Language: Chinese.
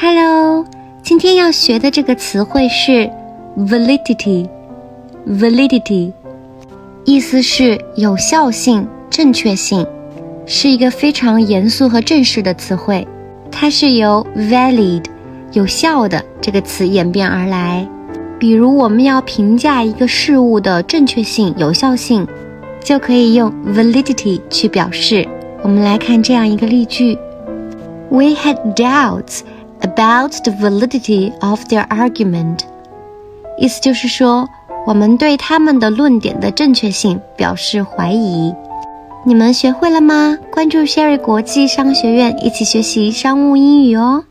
Hello，今天要学的这个词汇是 validity。validity 意思是有效性、正确性，是一个非常严肃和正式的词汇。它是由 valid 有效的这个词演变而来。比如我们要评价一个事物的正确性、有效性，就可以用 validity 去表示。我们来看这样一个例句：We had doubts about the validity of their argument。意思就是说，我们对他们的论点的正确性表示怀疑。你们学会了吗？关注 Sherry 国际商学院，一起学习商务英语哦。